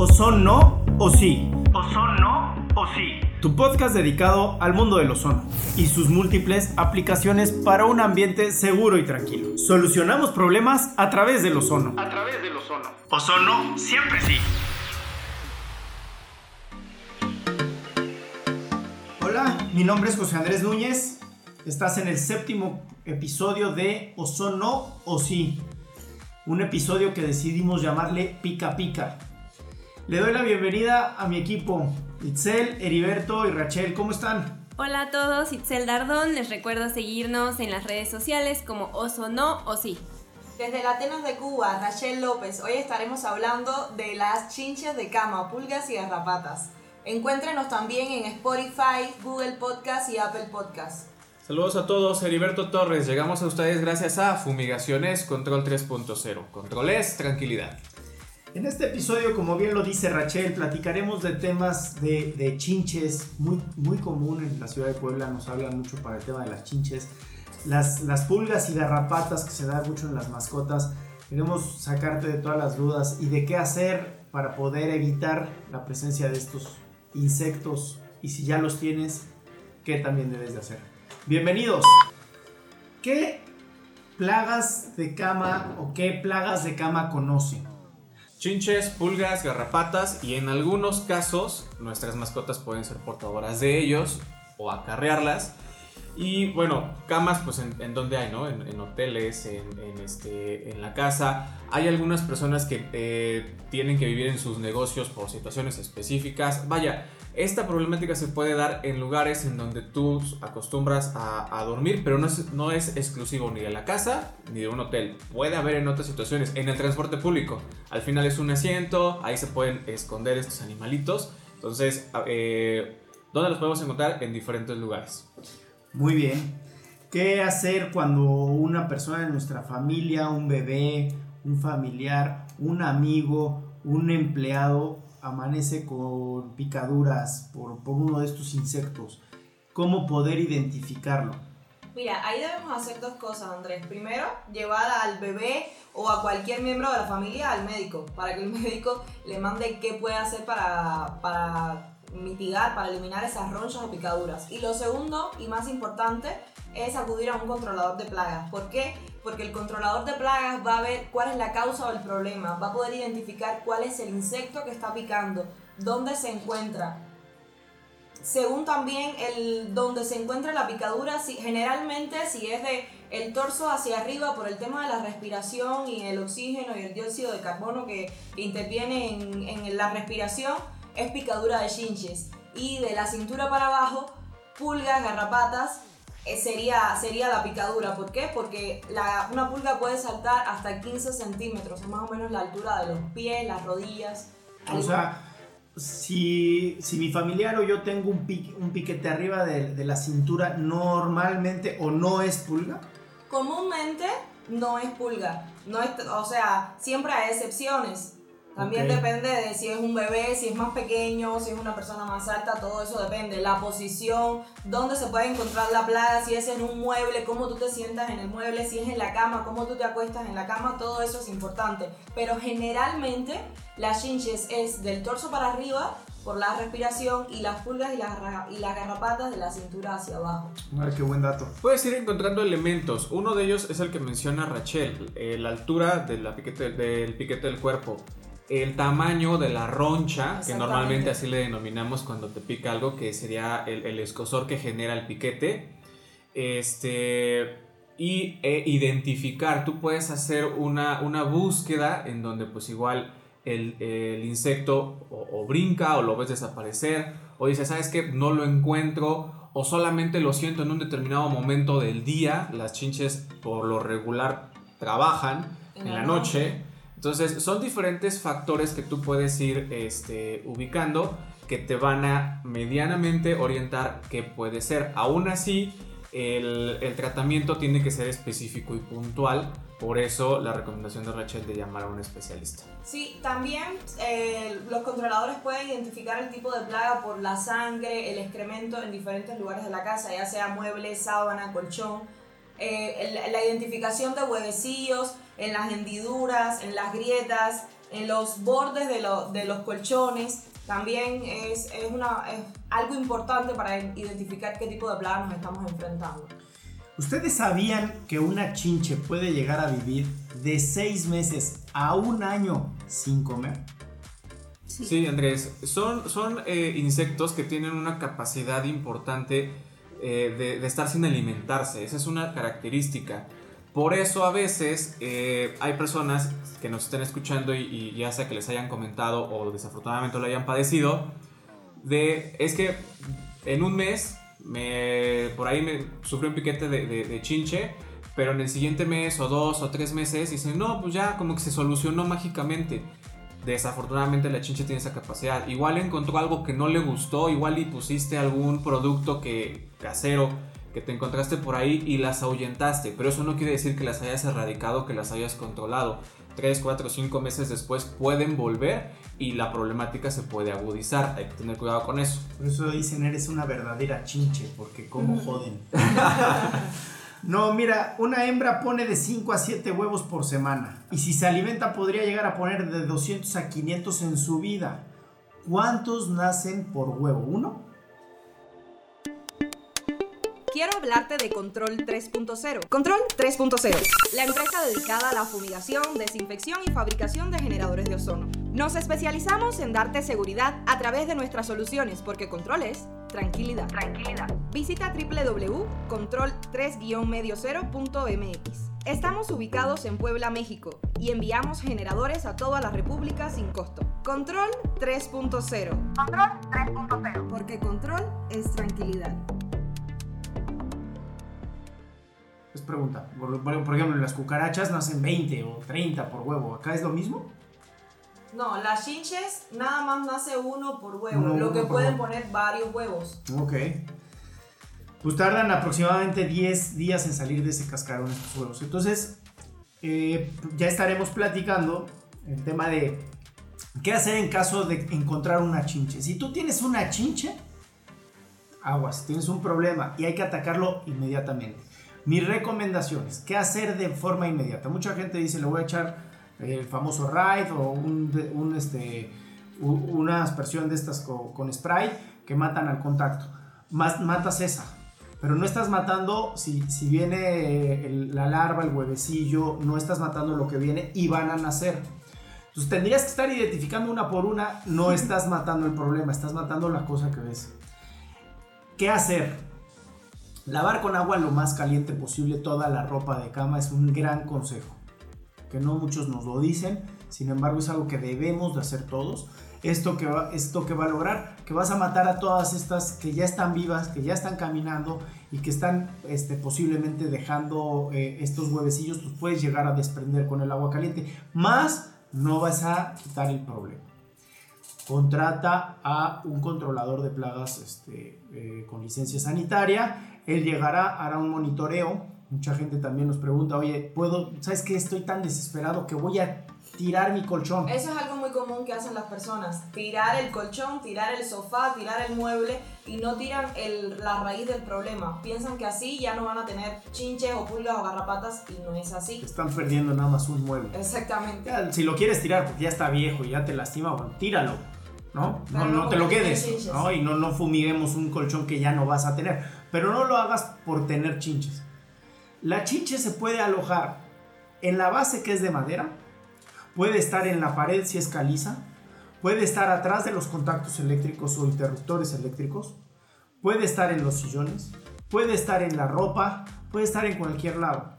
O son no o sí. O son no o sí. Tu podcast dedicado al mundo del ozono y sus múltiples aplicaciones para un ambiente seguro y tranquilo. Solucionamos problemas a través del ozono. A través del ozono. Ozono siempre sí. Hola, mi nombre es José Andrés Núñez. Estás en el séptimo episodio de Ozono o sí. Un episodio que decidimos llamarle Pica Pica. Le doy la bienvenida a mi equipo, Itzel, Heriberto y Rachel. ¿Cómo están? Hola a todos, Itzel Dardón. Les recuerdo seguirnos en las redes sociales como Oso No o Sí. Desde la Atenas de Cuba, Rachel López. Hoy estaremos hablando de las chinches de cama, pulgas y garrapatas. Encuéntrenos también en Spotify, Google Podcast y Apple Podcast. Saludos a todos, Heriberto Torres. Llegamos a ustedes gracias a Fumigaciones Control 3.0. Control es tranquilidad. En este episodio, como bien lo dice Rachel, platicaremos de temas de, chinches, muy, muy común en la ciudad de Puebla, nos hablan mucho para el tema de las chinches, las, las pulgas y garrapatas que se dan mucho en las mascotas. Queremos sacarte de todas las dudas y de qué hacer para poder evitar la presencia de estos insectos y si ya los tienes, qué también debes de hacer. Bienvenidos. ¿Qué plagas de cama o qué plagas de cama conocen? Chinches, pulgas, garrapatas y en algunos casos nuestras mascotas pueden ser portadoras de ellos o acarrearlas. Y bueno, camas pues en, en donde hay, ¿no? En, en hoteles, en, en, este, en la casa. Hay algunas personas que eh, tienen que vivir en sus negocios por situaciones específicas. Vaya, esta problemática se puede dar en lugares en donde tú acostumbras a, a, dormir, pero no es, no es exclusivo ni de la casa ni de un hotel. Puede haber en otras situaciones, en el transporte público. Al final es un asiento, ahí se pueden esconder estos animalitos. Entonces, eh, ¿dónde los podemos encontrar? En diferentes lugares. Muy bien. ¿Qué hacer cuando una persona de nuestra familia, un bebé, un familiar, un amigo, un empleado amanece con picaduras por, por, uno de estos insectos? ¿Cómo poder identificarlo? Mira, ahí debemos hacer dos cosas, Andrés. Primero, llevar al bebé o a cualquier miembro de la familia al médico, para que el médico le mande qué puede hacer para, para mitigar, para eliminar esas ronchas o picaduras. Y lo segundo y más importante es acudir a un controlador de plagas. ¿Por qué? Porque el controlador de plagas va a ver cuál es la causa del problema, va a poder identificar cuál es el insecto que está picando, dónde se encuentra. Según también el donde se encuentra la picadura, si, generalmente si es de el torso hacia arriba por el tema de la respiración y el oxígeno y el dióxido de carbono que, interviene en, en la respiración, es picadura de chinches. Y de la cintura para abajo, pulgas, garrapatas, eh, sería, sería la picadura. ¿Por qué? Porque la, una pulga puede saltar hasta 15 centímetros, es más o menos la altura de los pies, las rodillas. O sea, si, si mi familiar o yo tengo un, pique, un piquete arriba de, de la cintura, normalmente o no es pulga. Comúnmente no es pulga. No es, o sea, siempre hay excepciones. También okay. depende de si es un bebé, si es más pequeño, si es una persona más alta, todo eso depende. La posición, dónde se puede encontrar la plaga, si es en un mueble, cómo tú te sientas en el mueble, si es en la cama, cómo tú te acuestas en la cama, todo eso es importante. Pero generalmente las chinches es del torso para arriba por la respiración y las pulgas y las, y las garrapatas de la cintura hacia abajo. Ay, qué buen dato. Puedes ir encontrando elementos. Uno de ellos es el que menciona Rachel, eh, la altura de la piquete, del piquete del cuerpo el tamaño de la roncha, que normalmente así le denominamos cuando te pica algo, que sería el, el escosor que genera el piquete. Este. Y e identificar, tú puedes hacer una, una, búsqueda en donde pues igual el, el insecto o, o, brinca o lo ves desaparecer o dices, ¿sabes qué? No lo encuentro o solamente lo siento en un determinado momento del día. Las chinches por lo regular trabajan en, en la noche. Entonces, son diferentes factores que tú puedes ir este, ubicando que te van a medianamente orientar qué puede ser. Aún así, el, el, tratamiento tiene que ser específico y puntual. Por eso la recomendación de Rachel de llamar a un especialista. Sí, también eh, los controladores pueden identificar el tipo de plaga por la sangre, el excremento en diferentes lugares de la casa, ya sea mueble, sábana, colchón. Eh, la identificación de huevecillos en las hendiduras, en las grietas, en los bordes de, de los colchones, también es, es, una, es algo importante para identificar qué tipo de plaga nos estamos enfrentando. ¿Ustedes sabían que una chinche puede llegar a vivir de seis meses a un año sin comer? Sí, Andrés, son, son eh, insectos que tienen una capacidad importante eh, de, de, estar sin alimentarse, esa es una característica. Por eso a veces eh, hay personas que nos estén escuchando y, ya sea que les hayan comentado o desafortunadamente lo hayan padecido, de es que en un mes me, por ahí me sufrí un piquete de, de, chinche, pero en el siguiente mes o dos o tres meses dicen, no, pues ya como que se solucionó mágicamente. Desafortunadamente la chinche tiene esa capacidad. Igual encontró algo que no le gustó, igual y pusiste algún producto que casero que te encontraste por ahí y las ahuyentaste, pero eso no quiere decir que las hayas erradicado, que las hayas controlado. 3, 4, 5 meses después pueden volver y la problemática se puede agudizar. Hay que tener cuidado con eso. Por eso dicen eres una verdadera chinche, porque como joden. no, mira, una hembra pone de 5 a 7 huevos por semana. Y si se alimenta podría llegar a poner de 200 a 500 en su vida. ¿Cuántos nacen por huevo? ¿Uno? Quiero hablarte de Control 3.0. Control 3.0, la empresa dedicada a la fumigación, desinfección y fabricación de generadores de ozono. Nos especializamos en darte seguridad a través de nuestras soluciones porque Control es tranquilidad. Tranquilidad. Visita www.control3-mediocero.mx. Estamos ubicados en Puebla, México y enviamos generadores a toda la República sin costo. Control 3.0. Control 3.0. Porque control es tranquilidad. Pregunta. Por, ejemplo, las cucarachas nacen 20 o 30 por huevo. ¿Acá es lo mismo? No, las chinches nada más nace uno por huevo, lo que pueden poner varios huevos. Ok. Pues tardan aproximadamente 10 días en salir de ese cascarón estos huevos. Entonces, eh, ya estaremos platicando el tema de qué hacer en caso de encontrar una chinche. Si tú tienes una chinche, aguas, tienes un problema y hay que atacarlo inmediatamente. Mis recomendaciones, ¿qué hacer de forma inmediata? Mucha gente dice, le voy a echar el famoso Ride o un, este, una aspersión de estas con, spray que matan al contacto. Más, matas esa, pero no estás matando, si, si viene la larva, el huevecillo, no estás matando lo que viene y van a nacer. Entonces tendrías que estar identificando una por una, no estás matando el problema, estás matando la cosa que ves. ¿Qué hacer? Lavar con agua lo más caliente posible toda la ropa de cama es un gran consejo, que no muchos nos lo dicen, sin embargo es algo que debemos de hacer todos. Esto que, va, esto que va a lograr, que vas a matar a todas estas que ya están vivas, que ya están caminando y que están este, posiblemente dejando eh, estos huevecillos, los puedes llegar a desprender con el agua caliente, más no vas a quitar el problema contrata a un controlador de plagas este, eh, con licencia sanitaria él llegará, hará un monitoreo. Mucha gente también nos pregunta, oye, ¿puedo, sabes que estoy tan desesperado que voy a tirar mi colchón? Eso es algo muy común que hacen las personas. Tirar el colchón, tirar el sofá, tirar el mueble y no tiran la raíz del problema. Piensan que así ya no van a tener chinches o pulgas o garrapatas y no es así. Están perdiendo nada más un mueble. Exactamente. si lo quieres tirar porque ya está viejo y ya te lastima, bueno, tíralo. ¿no? No, no, te lo quedes, ¿no? Y no, no fumiguemos un colchón que ya no vas a tener. Pero no lo hagas por tener chinches. La chinche se puede alojar en la base que es de madera, puede estar en la pared si es caliza, puede estar atrás de los contactos eléctricos o interruptores eléctricos, puede estar en los sillones, puede estar en la ropa, puede estar en cualquier lado.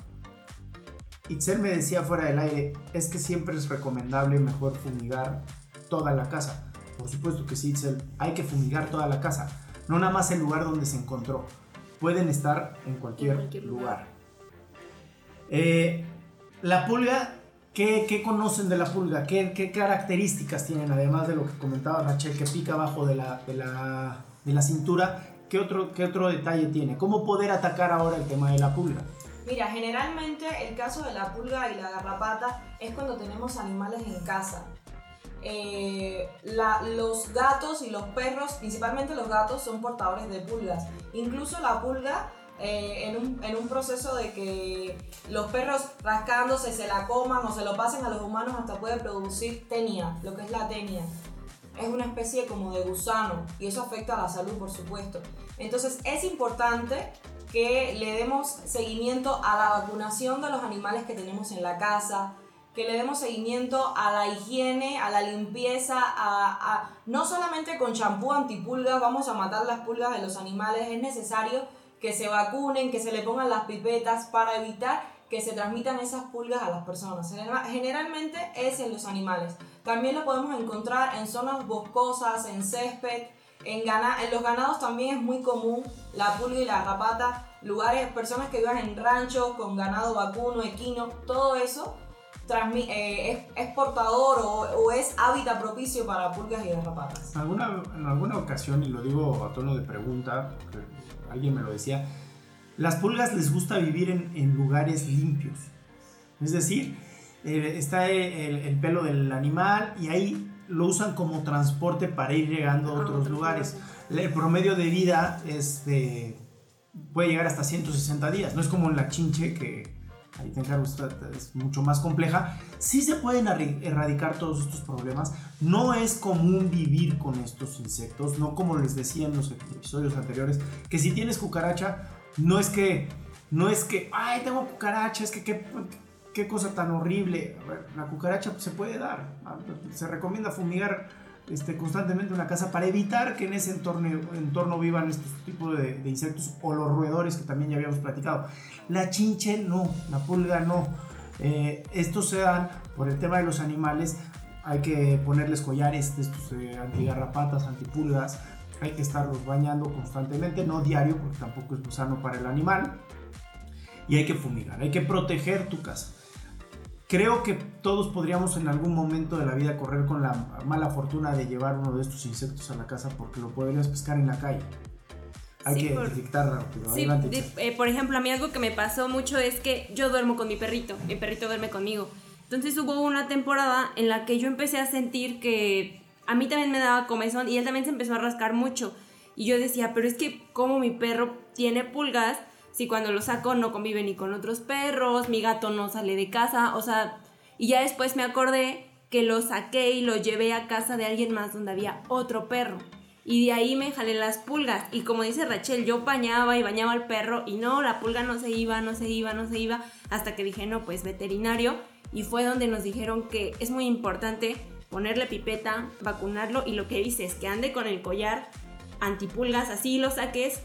Itzel me decía fuera del aire, es que siempre es recomendable mejor fumigar toda la casa. Por supuesto que sí, Itzel, hay que fumigar toda la casa, no nada más el lugar donde se encontró pueden estar en cualquier, lugar. Eh, la pulga, ¿qué, conocen de la pulga? ¿Qué, características tienen? Además de lo que comentaba Rachel, que pica abajo de la, de la, cintura, ¿qué otro, ¿qué otro detalle tiene? ¿Cómo poder atacar ahora el tema de la pulga? Mira, generalmente el caso de la pulga y la garrapata es cuando tenemos animales en casa. Eh, los gatos y los perros, principalmente los gatos, son portadores de pulgas. Incluso la pulga eh, en, un, en, un, proceso de que los perros rascándose se la coman o se lo pasen a los humanos hasta puede producir tenia, lo que es la tenia. Es una especie como de gusano y eso afecta a la salud, por supuesto. Entonces es importante que le demos seguimiento a la vacunación de los animales que tenemos en la casa, que le demos seguimiento a la higiene, a la limpieza, a, no solamente con champú antipulgas vamos a matar las pulgas de los animales, es necesario que se vacunen, que se le pongan las pipetas para evitar que se transmitan esas pulgas a las personas. Generalmente es en los animales. También lo podemos encontrar en zonas boscosas, en césped, en, en los ganados también es muy común la pulga y la rapata, lugares, personas que vivan en ranchos con ganado vacuno, equino, todo eso eh, es, portador o, es hábitat propicio para pulgas y garrapatas. ¿Alguna, en alguna ocasión, y lo digo a tono de pregunta, alguien me lo decía, las pulgas les gusta vivir en, lugares limpios. Es decir, eh, está el, pelo del animal y ahí lo usan como transporte para ir llegando a otros lugares. El promedio de vida es puede llegar hasta 160 días. No es como en la chinche que ahí te encargo, es mucho más compleja. Sí se pueden erradicar todos estos problemas. No es común vivir con estos insectos, no como les decía en los episodios anteriores, que si tienes cucaracha, no es que, no es que, ay, tengo cucaracha, es que qué cosa tan horrible. La cucaracha se puede dar. Se recomienda fumigar este, constantemente una casa para evitar que en ese entorno, entorno vivan estos tipos de, insectos o los roedores que también ya habíamos platicado. La chinche no, la pulga no. Eh, estos se dan por el tema de los animales. Hay que ponerles collares de estos eh, antigarrapatas, antipulgas. Hay que estarlos bañando constantemente, no diario porque tampoco es sano para el animal. Y hay que fumigar, hay que proteger tu casa creo que todos podríamos en algún momento de la vida correr con la mala fortuna de llevar uno de estos insectos a la casa porque lo podrías pescar en la calle. Hay que detectar rápido. Sí, eh, por ejemplo, a mí algo que me pasó mucho es que yo duermo con mi perrito, mi perrito duerme conmigo. Entonces hubo una temporada en la que yo empecé a sentir que a mí también me daba comezón y él también se empezó a rascar mucho. Y yo decía, pero es que como mi perro tiene pulgas, si cuando lo saco no convive ni con otros perros, mi gato no sale de casa, o sea, y ya después me acordé que lo saqué y lo llevé a casa de alguien más donde había otro perro. Y de ahí me jalé las pulgas. Y como dice Rachel, yo bañaba y bañaba al perro y no, la pulga no se iba, no se iba, no se iba. Hasta que dije, no, pues veterinario. Y fue donde nos dijeron que es muy importante ponerle pipeta, vacunarlo y lo que dices, que ande con el collar antipulgas, así lo saques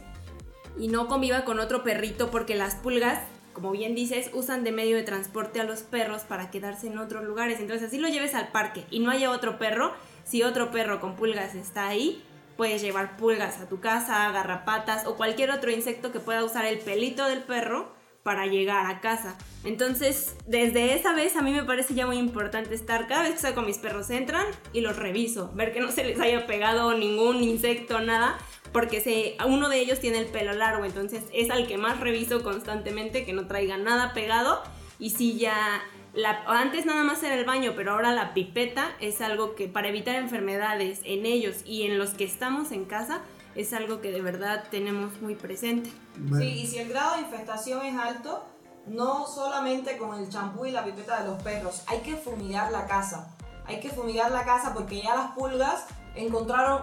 y no conviva con otro perrito porque las pulgas, como bien dices, usan de medio de transporte a los perros para quedarse en otros lugares. Entonces, así lo lleves al parque y no haya otro perro, si otro perro con pulgas está ahí, puedes llevar pulgas a tu casa, garrapatas o cualquier otro insecto que pueda usar el pelito del perro para llegar a casa. Entonces, desde esa vez a mí me parece ya muy importante estar, cada vez que salgo con mis perros entran y los reviso, ver que no se les haya pegado ningún insecto, nada, porque se, uno de ellos tiene el pelo largo, entonces es al que más reviso constantemente que no traiga nada pegado y si ya la, antes nada más era el baño, pero ahora la pipeta es algo que para evitar enfermedades en ellos y en los que estamos en casa es algo que de verdad tenemos muy presente. Sí, y si el grado de infestación es alto, no solamente con el champú y la pipeta de los perros, hay que fumigar la casa. Hay que fumigar la casa porque ya las pulgas encontraron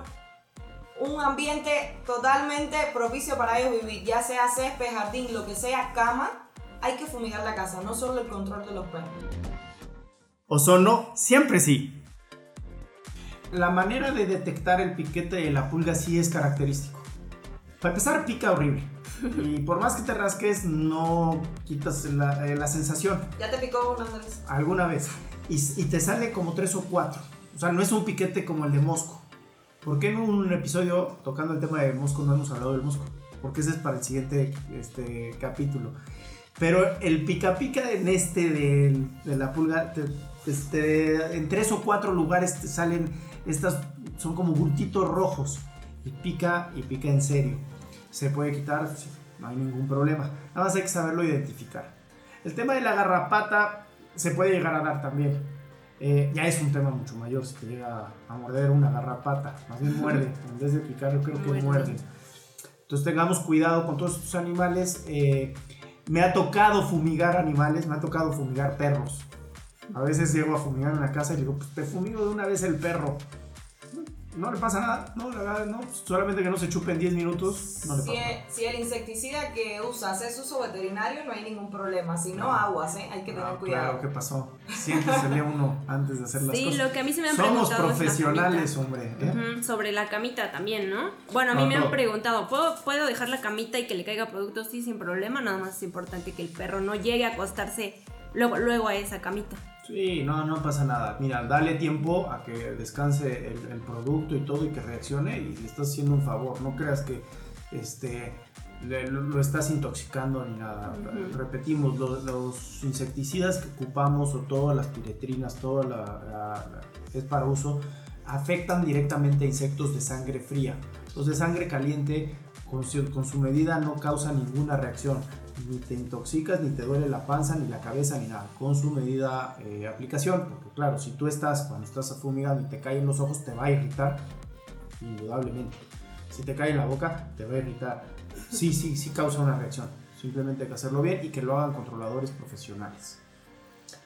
un ambiente totalmente propicio para ellos vivir, ya sea césped, jardín, lo que sea, cama, hay que fumigar la casa, no solo el control de los perros. Ozono, siempre sí. La manera de detectar el piquete de la pulga sí es característico. Para empezar, pica horrible. Y por más que te rasques, no quitas la, eh, sensación. ¿Ya te picó una vez? Alguna vez. Y, y, te sale como tres o cuatro. O sea, no es un piquete como el de mosco. ¿Por qué en un episodio tocando el tema de Mosco no hemos hablado del Mosco? Porque ese es para el siguiente este, capítulo. Pero el pica pica en este de, la pulga, este, en tres o cuatro lugares te salen estas, son como bultitos rojos. Y pica y pica en serio. Se puede quitar, no hay ningún problema. Nada más hay que saberlo identificar. El tema de la garrapata se puede llegar a dar también. Eh, ya es un tema mucho mayor si te llega a morder una garrapata. Más bien muerde. En vez de picar, yo creo que muerde. Entonces tengamos cuidado con todos estos animales. Eh, me ha tocado fumigar animales, me ha tocado fumigar perros. A veces llego a fumigar en la casa y digo, pues te fumigo de una vez el perro. No le pasa nada, no, la verdad, no. Solamente que no se chupe en 10 minutos, no le Si, pasa nada. si el insecticida que usas es uso veterinario, no hay ningún problema. Si no, aguas, ¿eh? Hay que tener Ah, cuidado. Claro, ¿qué pasó? Siempre salía uno antes de hacer las Sí, cosas. lo que a mí se me han Somos preguntado es la profesionales, hombre. ¿eh? Sobre la camita también, ¿no? Bueno, a mí No, me no. han preguntado, ¿puedo, ¿puedo dejar la camita y que le caiga producto? Sí, sin problema, nada más es importante que el perro no llegue a acostarse luego, luego a esa camita. Sí, no, no pasa nada. Mira, dale tiempo a que descanse el, el producto y todo y que reaccione y le estás haciendo un favor. No creas que este, le- lo, estás intoxicando ni nada. Repetimos, lo- los insecticidas que ocupamos o todas las piretrinas, toda la, la- la- es para uso, afectan directamente a insectos de sangre fría. Los de sangre caliente, con su, con su medida, no causan ninguna reacción. Ni te intoxicas, ni te duele la panza, ni la cabeza, ni nada. Con su medida eh, aplicación. Porque claro, si tú estás, cuando estás fumigando y te caen los ojos, te va a irritar. Indudablemente. Si te cae en la boca, te va a irritar. Sí, sí, sí causa una reacción. Simplemente hay que hacerlo bien y que lo hagan controladores profesionales.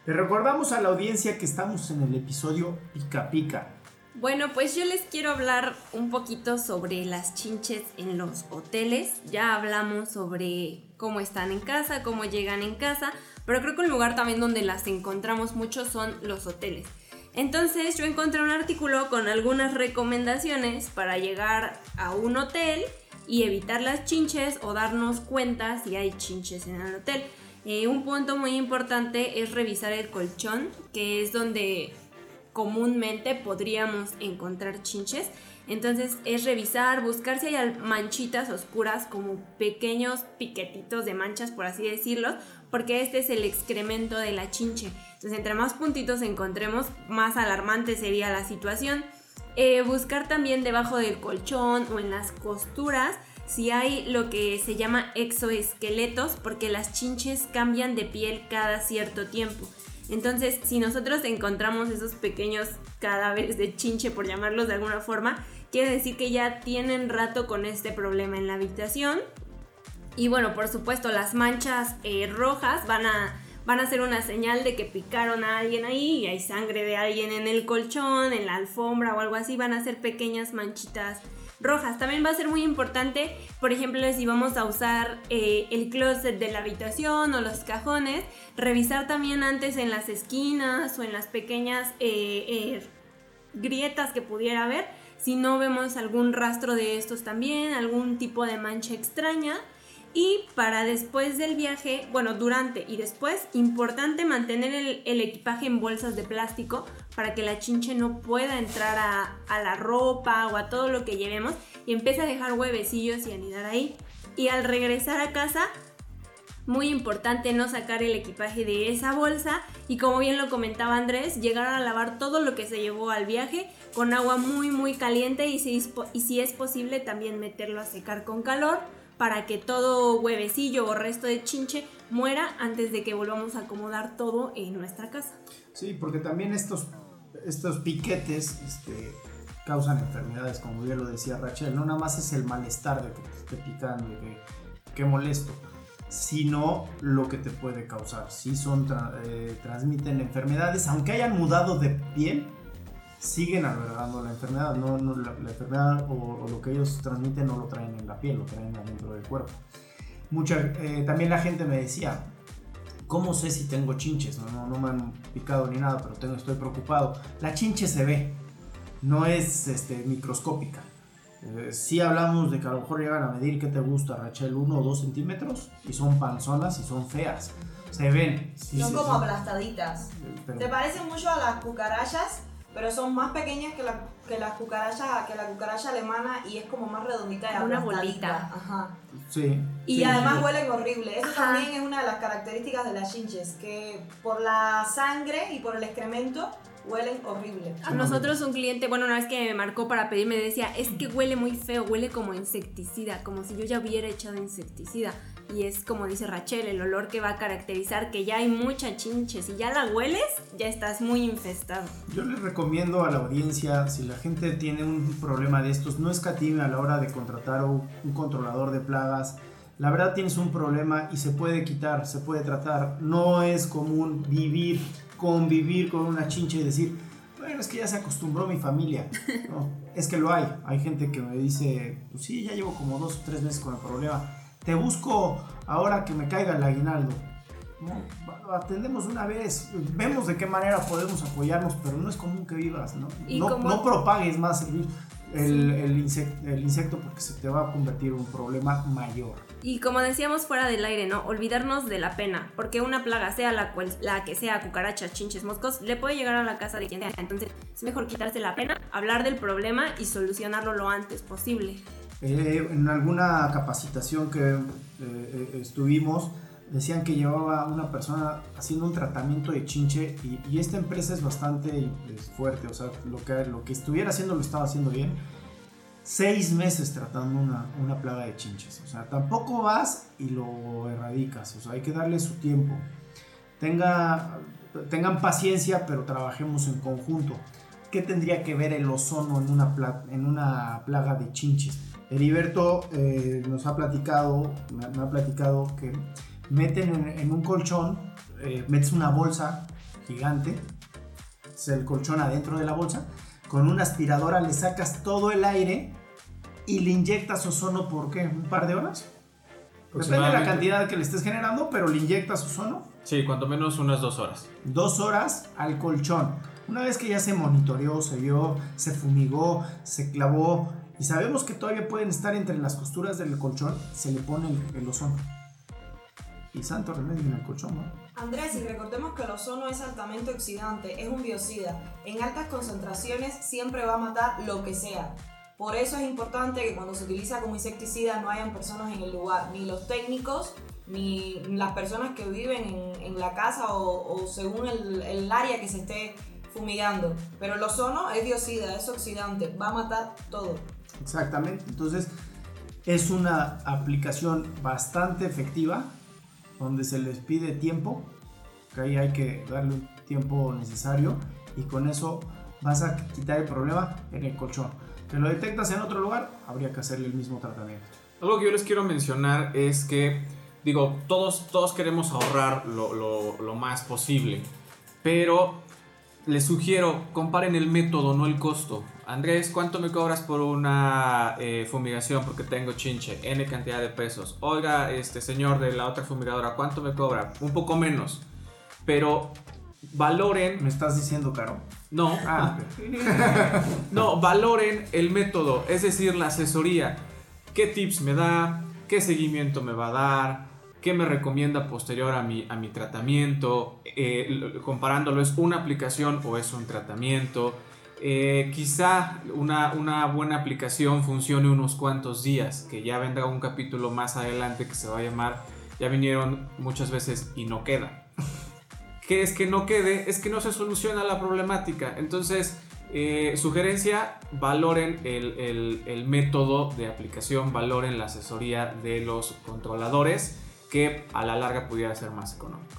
Le recordamos a la audiencia que estamos en el episodio Pica Pica. Bueno, pues yo les quiero hablar un poquito sobre las chinches en los hoteles. Ya hablamos sobre cómo están en casa, cómo llegan en casa, pero creo que un lugar también donde las encontramos mucho son los hoteles. Entonces yo encontré un artículo con algunas recomendaciones para llegar a un hotel y evitar las chinches o darnos cuenta si hay chinches en el hotel. Eh, un punto muy importante es revisar el colchón, que es donde comúnmente podríamos encontrar chinches. Entonces es revisar, buscar si hay manchitas oscuras como pequeños piquetitos de manchas, por así decirlo, porque este es el excremento de la chinche. Entonces entre más puntitos encontremos, más alarmante sería la situación. Eh, buscar también debajo del colchón o en las costuras si hay lo que se llama exoesqueletos, porque las chinches cambian de piel cada cierto tiempo. Entonces, si nosotros encontramos esos pequeños cadáveres de chinche, por llamarlos de alguna forma, quiere decir que ya tienen rato con este problema en la habitación. Y bueno, por supuesto, las manchas eh, rojas van a, van a ser una señal de que picaron a alguien ahí y hay sangre de alguien en el colchón, en la alfombra o algo así. Van a ser pequeñas manchitas rojas. También va a ser muy importante, por ejemplo, si vamos a usar eh, el closet de la habitación o los cajones, revisar también antes en las esquinas o en las pequeñas eh, eh, grietas que pudiera haber. Si no vemos algún rastro de estos también, algún tipo de mancha extraña. Y para después del viaje, bueno, durante y después, importante mantener el, equipaje en bolsas de plástico para que la chinche no pueda entrar a, la ropa o a todo lo que llevemos y empiece a dejar huevecillos y anidar ahí. Y al regresar a casa, muy importante no sacar el equipaje de esa bolsa y como bien lo comentaba Andrés, llegar a lavar todo lo que se llevó al viaje con agua muy muy caliente y si es posible también meterlo a secar con calor para que todo huevecillo o resto de chinche muera antes de que volvamos a acomodar todo en nuestra casa. Sí, porque también estos, estos piquetes este, causan enfermedades, como bien lo decía Rachel. No nada más es el malestar de que te esté picando y que, molesto, sino lo que te puede causar. Sí son, eh, transmiten enfermedades, aunque hayan mudado de piel, siguen albergando la enfermedad. No, no, la, la enfermedad o, o lo que ellos transmiten no lo traen en la piel, lo traen adentro del cuerpo. Mucha, eh, también la gente me decía, ¿cómo sé si tengo chinches? No, no, no me han picado ni nada, pero tengo, estoy preocupado. La chinche se ve, no es este, microscópica. Eh, sí hablamos de que a lo mejor llegan a medir, ¿qué te gusta, Rachel? Uno o dos centímetros y son panzonas y son feas. Se ven. sí, Son como son- aplastaditas. pero- Te parecen mucho a las cucarachas, pero son más pequeñas que, la, que las cucarachas, que la cucaracha alemana y es como más redondita y una bolita. Ajá. sí, Y sí, además sí. huelen horrible. Eso Ajá. también es una de las características de las chinches, que por la sangre y por el excremento huelen horrible. A nosotros un cliente, bueno, una vez que me marcó para pedirme, decía, es que huele muy feo, huele como insecticida, como si yo ya hubiera echado insecticida. Y es como dice Rachel, el olor que va a caracterizar que ya hay mucha chinche. Si ya la hueles, ya estás muy infestado. Yo les recomiendo a la audiencia, si la gente tiene un problema de estos, no escatime a la hora de contratar un, controlador de plagas. La verdad tienes un problema y se puede quitar, se puede tratar. No es común vivir, convivir con una chinche y decir, bueno, es que ya se acostumbró mi familia. No, es que lo hay. Hay gente que me dice, pues sí, ya llevo como dos o tres meses con el problema. Te busco ahora que me caiga el aguinaldo. No, atendemos una vez, vemos de qué manera podemos apoyarnos, pero no es común que vivas, ¿no? No, como- no propagues más el, el, el insecto, el insecto porque se te va a convertir en un problema mayor. Y como decíamos fuera del aire, ¿no? Olvidarnos de la pena, porque una plaga, sea la, cual, la que sea, cucarachas, chinches, moscos, le puede llegar a la casa de quien sea. Entonces es mejor quitarse la pena, hablar del problema y solucionarlo lo antes posible. Eh, en alguna capacitación que eh, eh, estuvimos, decían que llevaba una persona haciendo un tratamiento de chinche y, esta empresa es bastante fuerte, o sea, lo que, lo que estuviera haciendo lo estaba haciendo bien. Seis meses tratando una, una plaga de chinches, o sea, tampoco vas y lo erradicas, o sea, hay que darle su tiempo. Tenga, tengan paciencia, pero trabajemos en conjunto. ¿Qué tendría que ver el ozono en una, pla- en una plaga de chinches? Heriberto eh, nos ha platicado, me, ha platicado que meten en, en un colchón, eh, metes una bolsa gigante, es el colchón adentro de la bolsa, con una aspiradora le sacas todo el aire y le inyectas ozono por qué, un par de horas. Depende de la cantidad que le estés generando, pero le inyectas ozono Sí, cuanto menos unas dos horas. dos horas al colchón. Una vez que ya se monitoreó, se vio, se fumigó, se clavó y sabemos que todavía pueden estar entre las costuras del colchón, se le pone el, ozono. Y santo remedio en el colchón, ¿no? Andrés, recordemos que el ozono es altamente oxidante, es un biocida. En altas concentraciones siempre va a matar lo que sea. Por eso es importante que cuando se utiliza como insecticida no hayan personas en el lugar, ni los técnicos, ni las personas que viven en, la casa o, o según el, el área que se esté fumigando. Pero el ozono es biocida, es oxidante, va a matar todo. Exactamente. Entonces, es una aplicación bastante efectiva donde se les pide tiempo, que ahí hay que darle un tiempo necesario y con eso vas a quitar el problema en el colchón. Que lo detectas en otro lugar, habría que hacerle el mismo tratamiento. Algo que yo les quiero mencionar es que, digo, todos, todos queremos ahorrar lo, lo- lo más posible, pero les sugiero, comparen el método, no el costo. Andrés, ¿cuánto me cobras por una eh, fumigación porque tengo chinche? N cantidad de pesos. Oiga, este señor de la otra fumigadora, ¿cuánto me cobra? Un poco menos. Pero valoren ¿Me estás diciendo caro? no, Ah, no, valoren el método, es decir, la asesoría. ¿Qué tips me da? ¿Qué seguimiento me va a dar? ¿Qué me recomienda posterior a mi, a mi tratamiento? Eh, comparándolo, ¿es una aplicación o es un tratamiento? Eh, quizá una, una buena aplicación funcione unos cuantos días, que ya vendrá un capítulo más adelante que se va a llamar, ya vinieron muchas veces y no queda. ¿Qué es que no quede? Es que no se soluciona la problemática. Entonces, eh, sugerencia, valoren el, el- el método de aplicación, valoren la asesoría de los controladores, que a la larga pudiera ser más económico.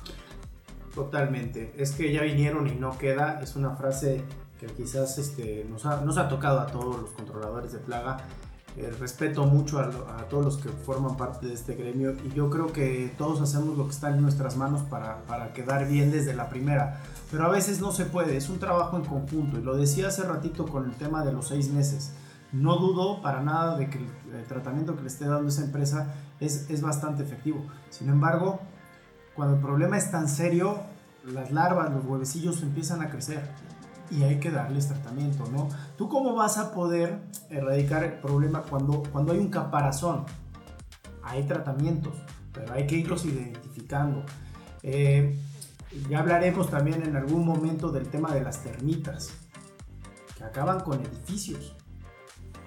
Totalmente. Es que ya vinieron y no queda. Es una frase que quizás este, nos, ha, nos ha tocado a todos los controladores de plaga. Eh, respeto mucho a, lo- a todos los que forman parte de este gremio y yo creo que todos hacemos lo que está en nuestras manos para, para quedar bien desde la primera. Pero a veces no se puede, es un trabajo en conjunto. Y lo decía hace ratito con el tema de los seis meses. No dudo para nada de que el, el tratamiento que le esté dando esa empresa es, es bastante efectivo. Sin embargo, cuando el problema es tan serio, las larvas, los huevecillos empiezan a crecer y hay que darles tratamiento, ¿no? ¿Tú cómo vas a poder erradicar el problema cuando, cuando hay un caparazón? Hay tratamientos, pero hay que irlos identificando. Eh, ya hablaremos también en algún momento del tema de las termitas, que acaban con edificios.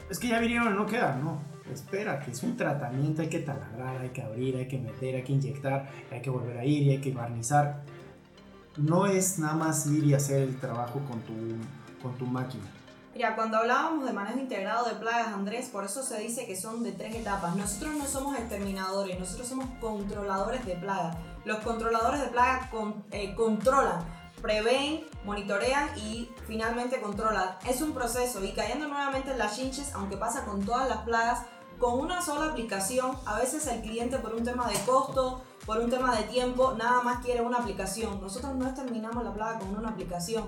Es que ya vinieron no quedan, no. Espera, que es un tratamiento, hay que taladrar, hay que abrir, hay que meter, hay que inyectar, hay que volver a ir y hay que barnizar. No es nada más ir y hacer el trabajo con tu, con tu máquina. Mira, cuando hablábamos de manejo integrado de plagas, Andrés, por eso se dice que son de tres etapas. Nosotros no somos exterminadores, nosotros somos controladores de plagas. Los controladores de plagas eh, controlan, prevén, monitorean y finalmente controlan. Es un proceso y cayendo nuevamente en las chinches, aunque pasa con todas las plagas, con una sola aplicación, a veces el cliente por un tema de costo, por un tema de tiempo, nada más quiere una aplicación. Nosotros no exterminamos la plaga con una aplicación.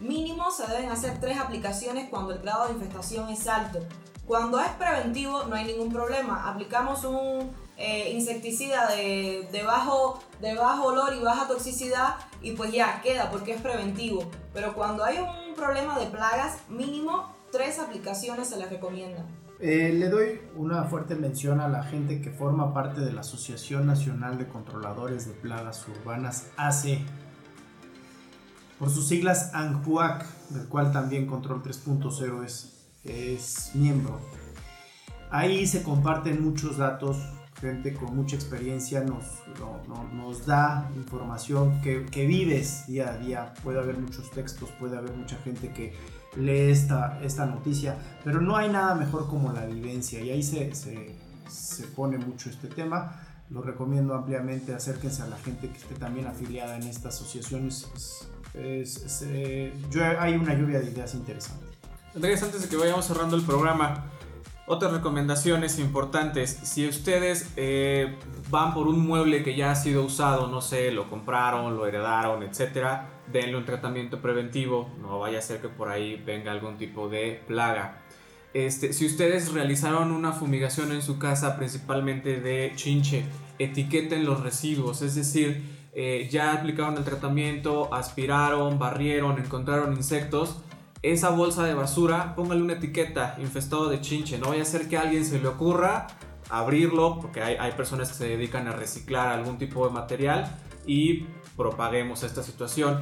Mínimo se deben hacer tres aplicaciones cuando el grado de infestación es alto. Cuando es preventivo no hay ningún problema. Aplicamos un eh, insecticida de, de, bajo, de bajo olor y baja toxicidad y pues ya queda porque es preventivo. Pero cuando hay un problema de plagas, mínimo tres aplicaciones se les recomienda. Eh, le doy una fuerte mención a la gente que forma parte de la Asociación Nacional de Controladores de Plagas Urbanas, AC, por sus siglas ANPUAC, del cual también Control 3.0 es, es miembro. Ahí se comparten muchos datos, gente con mucha experiencia nos, nos da información que, que, vives día a día. Puede haber muchos textos, puede haber mucha gente que lee esta, esta noticia, pero no hay nada mejor como la vivencia y ahí se, se, se pone mucho este tema. Lo recomiendo ampliamente, acérquense a la gente que esté también afiliada en esta asociación. Es, eh, yo, hay una lluvia de ideas interesantes. Andrés, antes de que vayamos cerrando el programa, otras recomendaciones importantes. Si ustedes eh, van por un mueble que ya ha sido usado, no sé, lo compraron, lo heredaron, etcétera, denle un tratamiento preventivo. No vaya a ser que por ahí venga algún tipo de plaga. Este, si ustedes realizaron una fumigación en su casa, principalmente de chinche, etiqueten los residuos, es decir, eh, ya aplicaron el tratamiento, aspiraron, barrieron, encontraron insectos, esa bolsa de basura, póngale una etiqueta infestado de chinche. No vaya a ser que a alguien se le ocurra abrirlo, porque hay, hay personas que se dedican a reciclar algún tipo de material y propaguemos esta situación.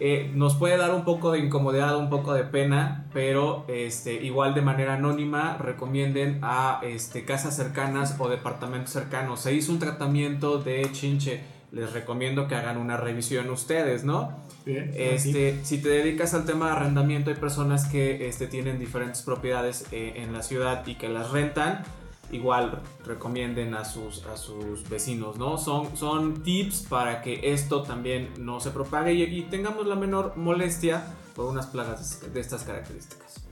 Eh, nos puede dar un poco de incomodidad, un poco de pena, pero este, igual de manera anónima recomienden a este, casas cercanas o departamentos cercanos. Se hizo un tratamiento de chinche les recomiendo que hagan una revisión ustedes, ¿no? Bien, este, si te dedicas al tema de arrendamiento, hay personas que este, tienen diferentes propiedades eh, en la ciudad y que las rentan. Igual recomienden a sus, a sus vecinos, ¿no? Son, son tips para que esto también no se propague y, tengamos la menor molestia por unas plagas de, de estas características.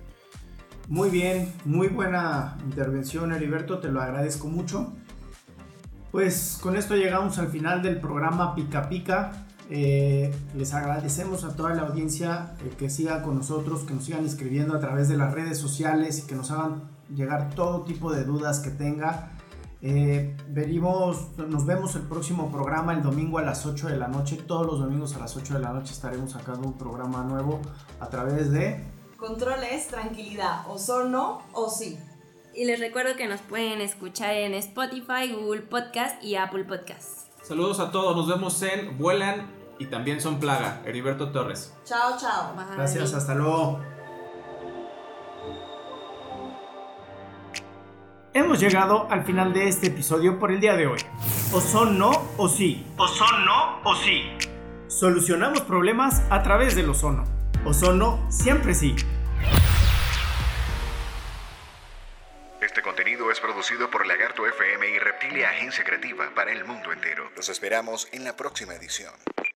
Muy bien, muy buena intervención, Heriberto, te lo agradezco mucho. Pues con esto llegamos al final del programa Pica Pica. Eh, les agradecemos a toda la audiencia eh, que siga con nosotros, que nos sigan escribiendo a través de las redes sociales y que nos hagan llegar todo tipo de dudas que tenga. Eh, nos vemos el próximo programa el domingo a las 8 de la noche. Todos los domingos a las 8 de la noche estaremos sacando un programa nuevo a través de... Controles, tranquilidad, o son no o sí. Y les recuerdo que nos pueden escuchar en Spotify, Google Podcast y Apple Podcast. Saludos a todos, nos vemos en Vuelan y también son Plaga. Heriberto Torres. Chao, chao. Gracias, hasta luego. Hemos llegado al final de este episodio por el día de hoy. O son no o sí. O son no o sí. Solucionamos problemas a través del ozono. Ozono siempre sí. Este contenido es producido por Lagarto FM y Reptilia Agencia Creativa para el mundo entero. Los esperamos en la próxima edición.